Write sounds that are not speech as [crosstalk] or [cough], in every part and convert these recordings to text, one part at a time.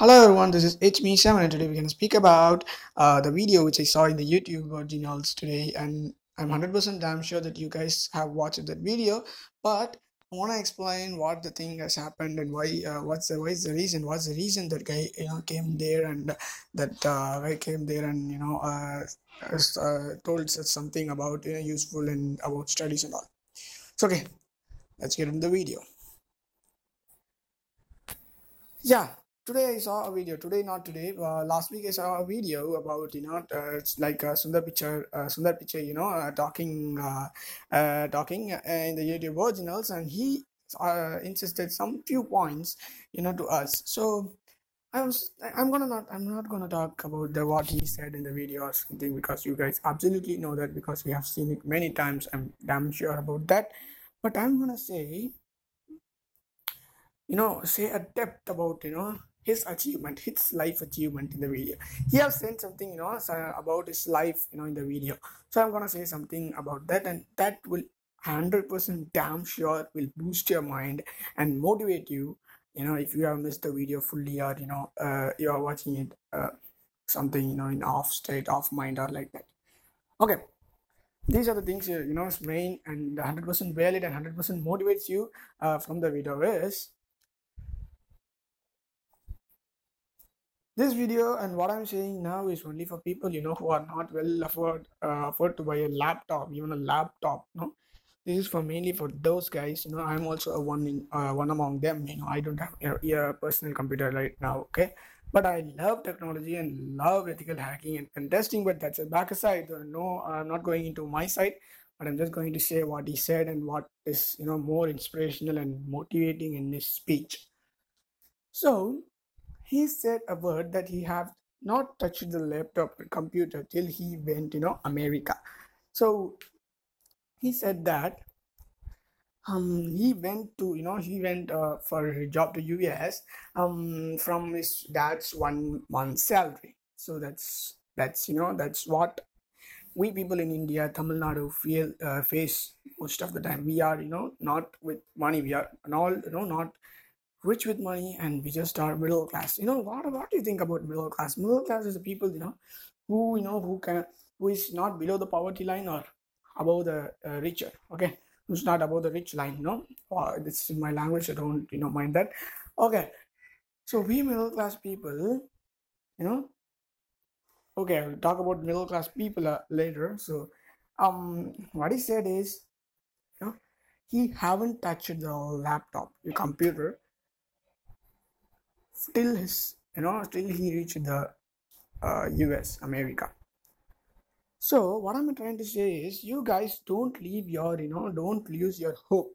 Hello everyone, this is It's Me Seven, and today we're gonna speak about uh, the video which I saw in the YouTube originals today, and I'm hundred percent damn sure that you guys have watched that video. But I want to explain what the thing has happened and why. Uh, what's the what's the reason? What's the reason that guy you know came there and that uh, guy came there and you know uh, uh, told us something about you know useful and about studies and all. So okay, let's get into the video. Yeah, today I saw a video. Today, not today. Uh, last week I saw a video about you know uh, it's like uh, Sundar Pichai, uh, Sundar Pichai, you know, uh, talking, uh, uh, talking uh, in the YouTube originals, and he insisted some few points, you know, to us. So I was, I'm gonna not, I'm not gonna talk about the what he said in the video or something because you guys absolutely know that because we have seen it many times. I'm damn sure about that. But I'm gonna say you know say a depth about you know his achievement his life achievement in the video. He has said something you know about his life you know in the video. So i'm gonna say something about that and that will 100% damn sure will boost your mind and motivate you you know if you have missed the video fully or you know uh, you are watching it uh, something you know in off state off mind or like that. Okay. These are the things you know is main and 100% valid and 100% motivates you uh, from the video is this video and what i'm saying now is only for people you know who are not well afford uh, afford to buy a laptop even a laptop no? This is for mainly for those guys you know i'm also a one in uh, one among them you know i don't have a, a personal computer right now okay? But i love technology and love ethical hacking and, and testing but that's a back aside Uh, no i'm not going into my side but i'm just going to say what he said and what is you know more inspirational and motivating in his speech. So he said a word that he have not touched the laptop or computer till he went you know america. So he said that um he went to you know he went uh, for a job to us um from his dad's one month salary. So that's that's you know that's what we people in india tamil nadu feel uh, face most of the time. We are you know not with money. We are and all you know not rich with money and we just are middle class. You know what what do you think about middle class. Middle class is the people you know who you know who can who is not below the poverty line or above the uh, richer okay? Who's not above the rich line no uh, this is my language i don't you know mind that. Okay. So we middle class people you know okay i'll talk about middle class people uh, later. So um what he said is you know he haven't touched the laptop the computer till his you know till he reached the uh, us america. So what i'm trying to say is you guys don't leave your you know don't lose your hope.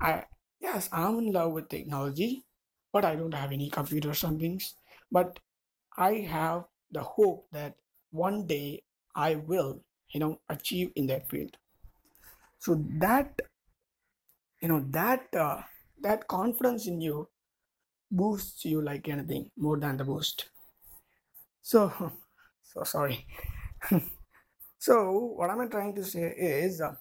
I yes i'm in love with technology but i don't have any computers and things but i have the hope that one day i will you know achieve in that field. So that you know that uh, that confidence in you boosts you like anything more than the boost. So [laughs] so sorry. [laughs] So what am i trying to say is uh,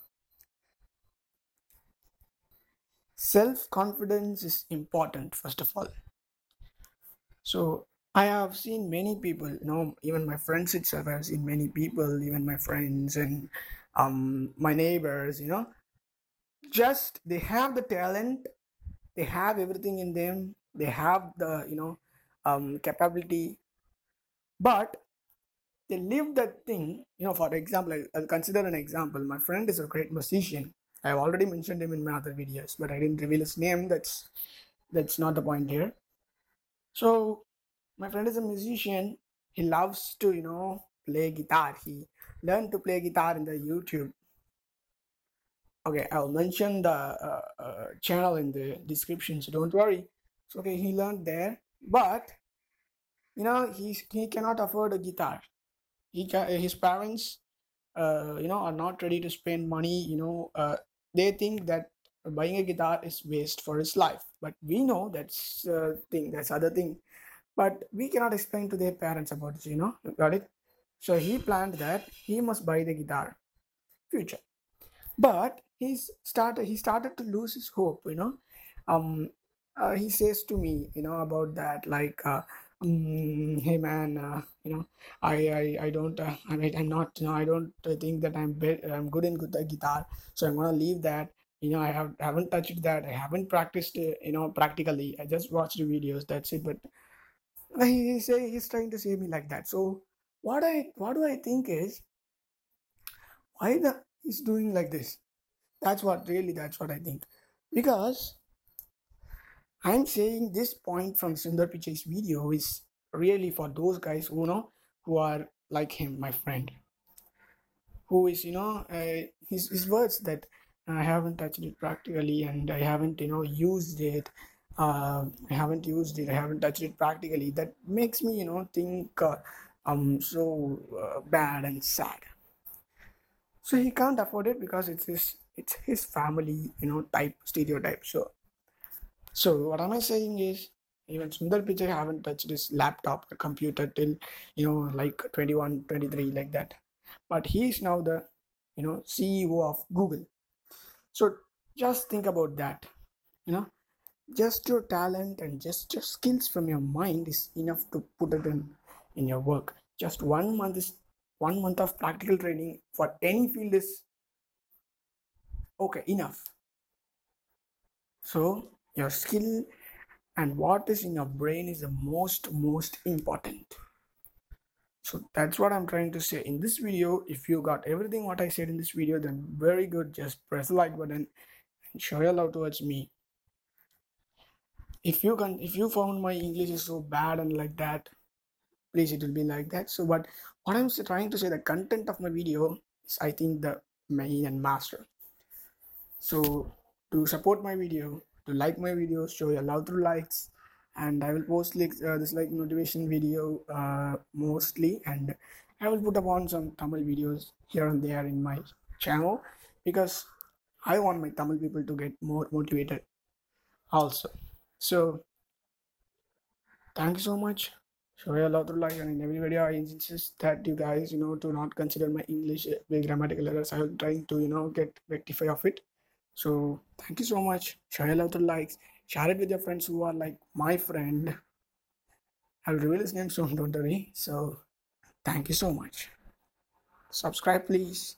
self confidence is important first of all. So i have seen many people you know even my friends itself i have seen many people even my friends and um my neighbors you know. Just they have the talent they have everything in them they have the you know um capability. But they leave that thing you know for example i'll consider an example. My friend is a great musician. I've already mentioned him in my other videos but i didn't reveal his name. That's that's not the point here. So my friend is a musician. He loves to you know play guitar. He learned to play guitar in the youtube. Okay i'll mention the uh, uh, channel in the description so don't worry so okay he learned there. But you know he he cannot afford a guitar. He ca- his parents uh, you know are not ready to spend money you know uh, they think that buying a guitar is waste for his life. But we know that's uh, thing that's other thing. But we cannot explain to their parents about it you know got it? So he planned that he must buy the guitar future. But he's started he started to lose his hope you know. Um uh, he says to me, you know, about that, like, uh, mm, hey man, uh, you know, I, I, I don't, uh, I mean, I'm not, you know, I don't think that I'm, be- I'm good in guitar, so I'm gonna leave that. You know, I have haven't touched that. I haven't practiced, you know, practically. I just watched the videos. That's it. But he say he's trying to say me like that. So what I, what do I think is why the he's doing like this? That's what really. That's what I think because I'm saying this point from Sundar Pichai's video is really for those guys who know who are like him, my friend, who is you know uh, his his words that I haven't touched it practically and I haven't you know used it. Uh, I haven't used it. I haven't touched it practically. That makes me you know think uh, um so uh, bad and sad. So he can't afford it because it's his it's his family you know type stereotype. So so what am I saying is even Sundar Pichai haven't touched his laptop or computer till you know like 21, 23 like that. But he is now the you know CEO of Google. So just think about that. You know, just your talent and just your skills from your mind is enough to put it in in your work. Just one month is one month of practical training for any field is okay enough. So your skill and what is in your brain is the most most important. So that's what i'm trying to say. In this video if you got everything what i said in this video then very good. Just press the like button and show your love towards me. If you can if you found my english is so bad and like that please it will be like that. So but what i'm trying to say the content of my video is i think the main and master. So to support my video to like my videos show your love through likes and i will post like uh, this like motivation video uh, mostly and i will put upon some tamil videos here and there in my channel because i want my tamil people to get more motivated also. So thank you so much. Show your love through likes, and in every video i insist that you guys you know to not consider my english uh, grammatical errors. I will try to you know get rectify of it so thank you so much. Share love through likes. Share it with your friends who are like my friend. I'll reveal his name soon don't worry. So thank you so much. Subscribe please